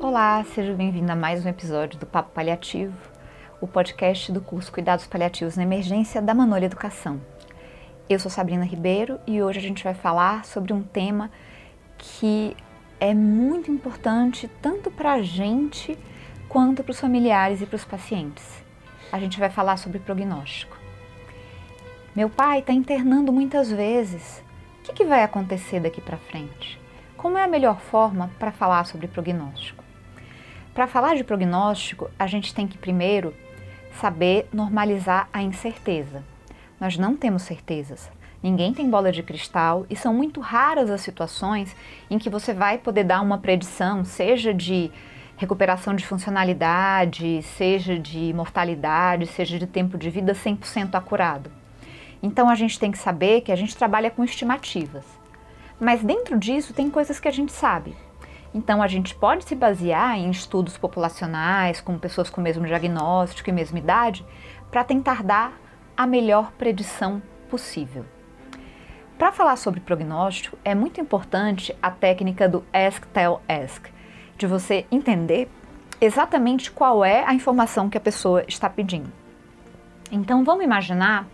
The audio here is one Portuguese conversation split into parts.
Olá, seja bem-vindo a mais um episódio do Papo Paliativo, o podcast do curso Cuidados Paliativos na Emergência da Manolha Educação. Eu sou Sabrina Ribeiro e hoje a gente vai falar sobre um tema que é muito importante tanto para a gente quanto para os familiares e para os pacientes. A gente vai falar sobre prognóstico. Meu pai está internando muitas vezes. Que, que vai acontecer daqui para frente? Como é a melhor forma para falar sobre prognóstico? Para falar de prognóstico, a gente tem que primeiro saber normalizar a incerteza. Nós não temos certezas. Ninguém tem bola de cristal e são muito raras as situações em que você vai poder dar uma predição, seja de recuperação de funcionalidade, seja de mortalidade, seja de tempo de vida 100% acurado. Então a gente tem que saber que a gente trabalha com estimativas. Mas dentro disso tem coisas que a gente sabe. Então a gente pode se basear em estudos populacionais com pessoas com o mesmo diagnóstico e mesma idade para tentar dar a melhor predição possível. Para falar sobre prognóstico, é muito importante a técnica do Ask, Tell, Ask, de você entender exatamente qual é a informação que a pessoa está pedindo. Então vamos imaginar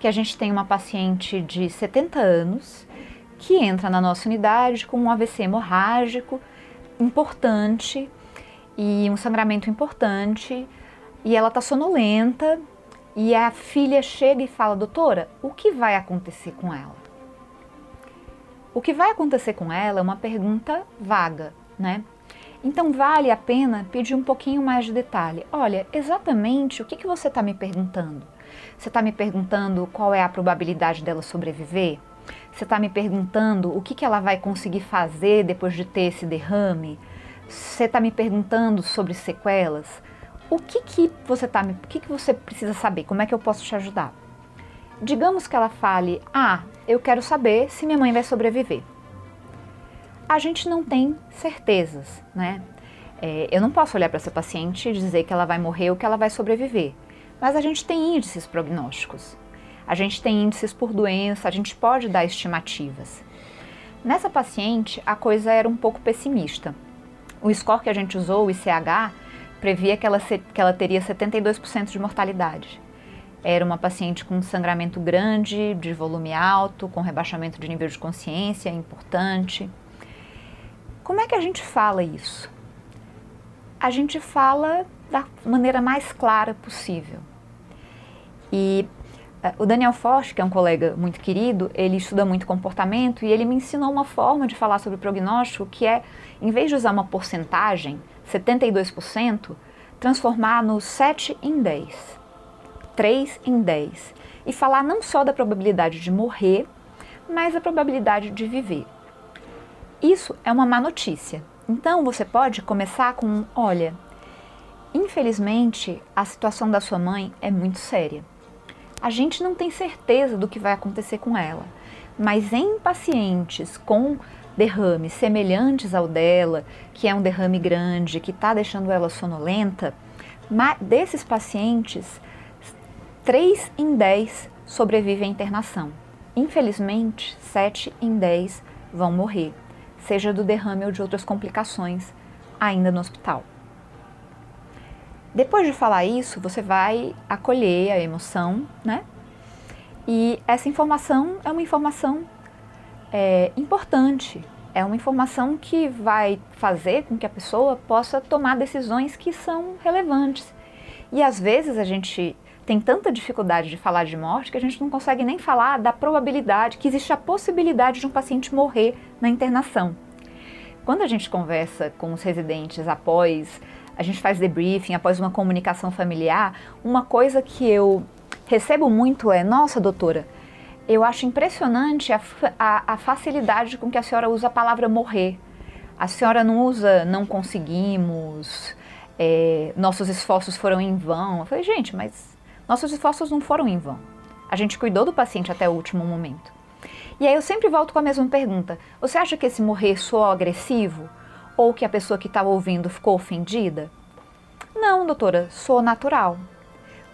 que a gente tem uma paciente de 70 anos que entra na nossa unidade com um AVC hemorrágico importante e um sangramento importante e ela está sonolenta e a filha chega e fala: Doutora, o que vai acontecer com ela? O que vai acontecer com ela é uma pergunta vaga, né? Então vale a pena pedir um pouquinho mais de detalhe. Olha, exatamente o que, que você está me perguntando? Você está me perguntando qual é a probabilidade dela sobreviver? Você está me perguntando o que, que ela vai conseguir fazer depois de ter esse derrame? Você está me perguntando sobre sequelas? O que, que você tá, o que, que você precisa saber? Como é que eu posso te ajudar? Digamos que ela fale: Ah, eu quero saber se minha mãe vai sobreviver. A gente não tem certezas, né? É, eu não posso olhar para essa paciente e dizer que ela vai morrer ou que ela vai sobreviver, mas a gente tem índices prognósticos. A gente tem índices por doença, a gente pode dar estimativas. Nessa paciente, a coisa era um pouco pessimista. O score que a gente usou, o ICH, previa que ela, que ela teria 72% de mortalidade. Era uma paciente com sangramento grande, de volume alto, com rebaixamento de nível de consciência importante. Como é que a gente fala isso? A gente fala da maneira mais clara possível. E uh, o Daniel Forte, que é um colega muito querido, ele estuda muito comportamento e ele me ensinou uma forma de falar sobre prognóstico que é, em vez de usar uma porcentagem, 72%, transformar no 7 em 10. 3 em 10 e falar não só da probabilidade de morrer, mas da probabilidade de viver. Isso é uma má notícia. Então você pode começar com: olha, infelizmente a situação da sua mãe é muito séria. A gente não tem certeza do que vai acontecer com ela, mas em pacientes com derrames semelhantes ao dela, que é um derrame grande, que está deixando ela sonolenta, desses pacientes, 3 em 10 sobrevivem à internação. Infelizmente, 7 em 10 vão morrer, seja do derrame ou de outras complicações, ainda no hospital. Depois de falar isso, você vai acolher a emoção, né? E essa informação é uma informação é, importante, é uma informação que vai fazer com que a pessoa possa tomar decisões que são relevantes. E às vezes a gente tem tanta dificuldade de falar de morte que a gente não consegue nem falar da probabilidade, que existe a possibilidade de um paciente morrer na internação. Quando a gente conversa com os residentes após, a gente faz debriefing, após uma comunicação familiar, uma coisa que eu recebo muito é: nossa, doutora, eu acho impressionante a, a, a facilidade com que a senhora usa a palavra morrer. A senhora não usa não conseguimos, é, nossos esforços foram em vão. Eu falei, gente, mas nossos esforços não foram em vão. A gente cuidou do paciente até o último momento. E aí eu sempre volto com a mesma pergunta: você acha que esse morrer soou agressivo? Ou que a pessoa que estava ouvindo ficou ofendida? Não, doutora, sou natural.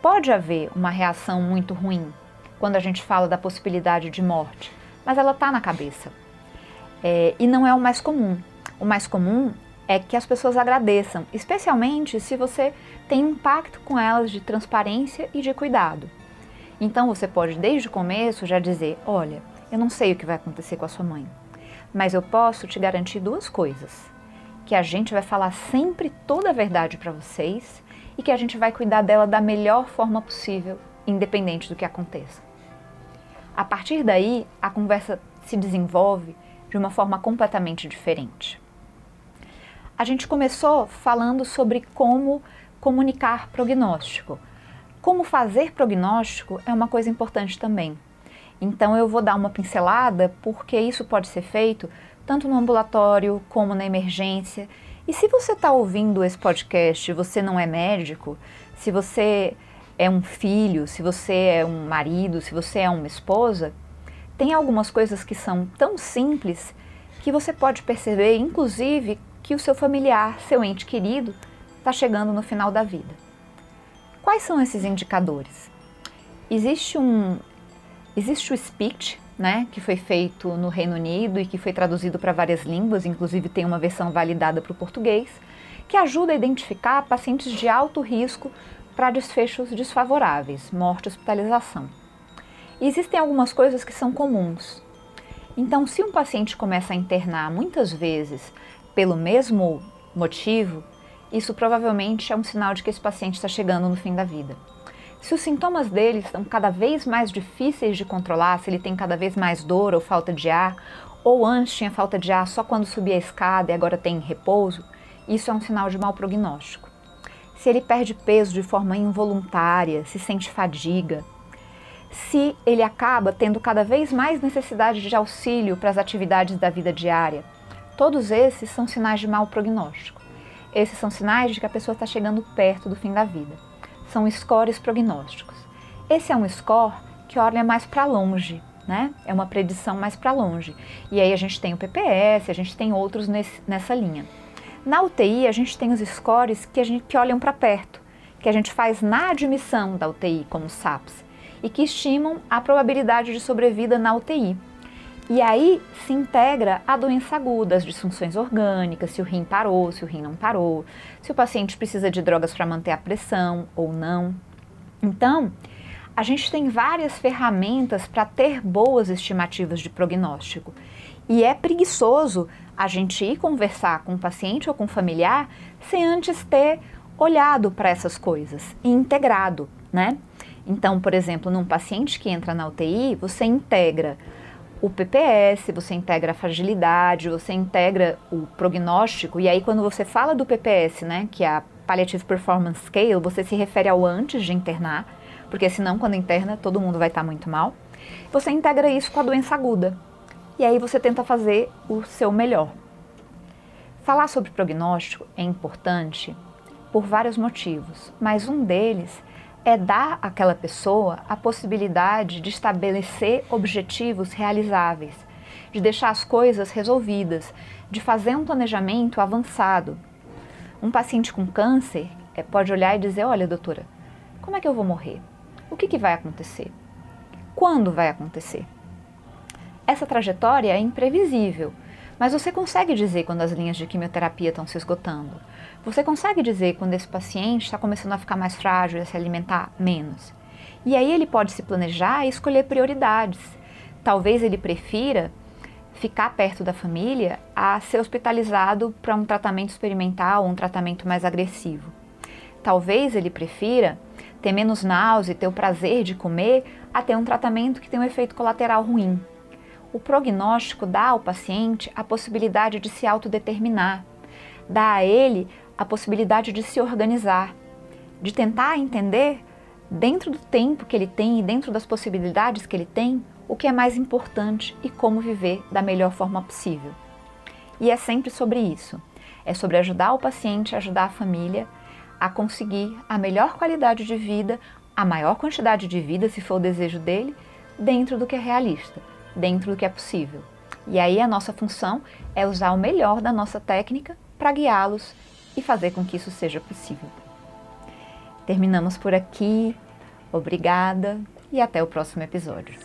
Pode haver uma reação muito ruim quando a gente fala da possibilidade de morte, mas ela está na cabeça. É, e não é o mais comum. O mais comum é que as pessoas agradeçam, especialmente se você tem um pacto com elas de transparência e de cuidado. Então você pode desde o começo já dizer: olha, eu não sei o que vai acontecer com a sua mãe, mas eu posso te garantir duas coisas: que a gente vai falar sempre toda a verdade para vocês e que a gente vai cuidar dela da melhor forma possível, independente do que aconteça. A partir daí, a conversa se desenvolve de uma forma completamente diferente. A gente começou falando sobre como comunicar prognóstico. Como fazer prognóstico é uma coisa importante também. Então eu vou dar uma pincelada porque isso pode ser feito tanto no ambulatório como na emergência. E se você está ouvindo esse podcast, você não é médico, se você é um filho, se você é um marido, se você é uma esposa, tem algumas coisas que são tão simples que você pode perceber, inclusive, que o seu familiar, seu ente querido, está chegando no final da vida. Quais são esses indicadores? Existe um existe o speech, né, que foi feito no Reino Unido e que foi traduzido para várias línguas, inclusive tem uma versão validada para o português, que ajuda a identificar pacientes de alto risco para desfechos desfavoráveis, morte hospitalização. E existem algumas coisas que são comuns. Então, se um paciente começa a internar muitas vezes pelo mesmo motivo, isso provavelmente é um sinal de que esse paciente está chegando no fim da vida. Se os sintomas dele estão cada vez mais difíceis de controlar, se ele tem cada vez mais dor ou falta de ar, ou antes tinha falta de ar só quando subia a escada e agora tem repouso, isso é um sinal de mau prognóstico. Se ele perde peso de forma involuntária, se sente fadiga, se ele acaba tendo cada vez mais necessidade de auxílio para as atividades da vida diária, todos esses são sinais de mau prognóstico. Esses são sinais de que a pessoa está chegando perto do fim da vida. São scores prognósticos. Esse é um score que olha mais para longe, né? É uma predição mais para longe. E aí a gente tem o PPS, a gente tem outros nesse, nessa linha. Na UTI, a gente tem os scores que, a gente, que olham para perto, que a gente faz na admissão da UTI, como SAPS, e que estimam a probabilidade de sobrevida na UTI. E aí se integra a doença aguda, as disfunções orgânicas, se o rim parou, se o rim não parou, se o paciente precisa de drogas para manter a pressão ou não. Então, a gente tem várias ferramentas para ter boas estimativas de prognóstico. E é preguiçoso a gente ir conversar com o paciente ou com o familiar sem antes ter olhado para essas coisas e integrado, né? Então, por exemplo, num paciente que entra na UTI, você integra o PPS, você integra a fragilidade, você integra o prognóstico, e aí quando você fala do PPS, né, que é a Palliative Performance Scale, você se refere ao antes de internar, porque senão quando interna todo mundo vai estar muito mal. Você integra isso com a doença aguda. E aí você tenta fazer o seu melhor. Falar sobre prognóstico é importante por vários motivos, mas um deles é dar àquela pessoa a possibilidade de estabelecer objetivos realizáveis, de deixar as coisas resolvidas, de fazer um planejamento avançado. Um paciente com câncer é, pode olhar e dizer: Olha, doutora, como é que eu vou morrer? O que, que vai acontecer? Quando vai acontecer? Essa trajetória é imprevisível, mas você consegue dizer quando as linhas de quimioterapia estão se esgotando. Você consegue dizer quando esse paciente está começando a ficar mais frágil e a se alimentar menos. E aí ele pode se planejar e escolher prioridades. Talvez ele prefira ficar perto da família a ser hospitalizado para um tratamento experimental ou um tratamento mais agressivo. Talvez ele prefira ter menos náusea e ter o prazer de comer a ter um tratamento que tem um efeito colateral ruim. O prognóstico dá ao paciente a possibilidade de se autodeterminar, dá a ele a possibilidade de se organizar, de tentar entender, dentro do tempo que ele tem e dentro das possibilidades que ele tem, o que é mais importante e como viver da melhor forma possível. E é sempre sobre isso. É sobre ajudar o paciente, ajudar a família a conseguir a melhor qualidade de vida, a maior quantidade de vida, se for o desejo dele, dentro do que é realista, dentro do que é possível. E aí a nossa função é usar o melhor da nossa técnica para guiá-los e fazer com que isso seja possível. Terminamos por aqui. Obrigada e até o próximo episódio.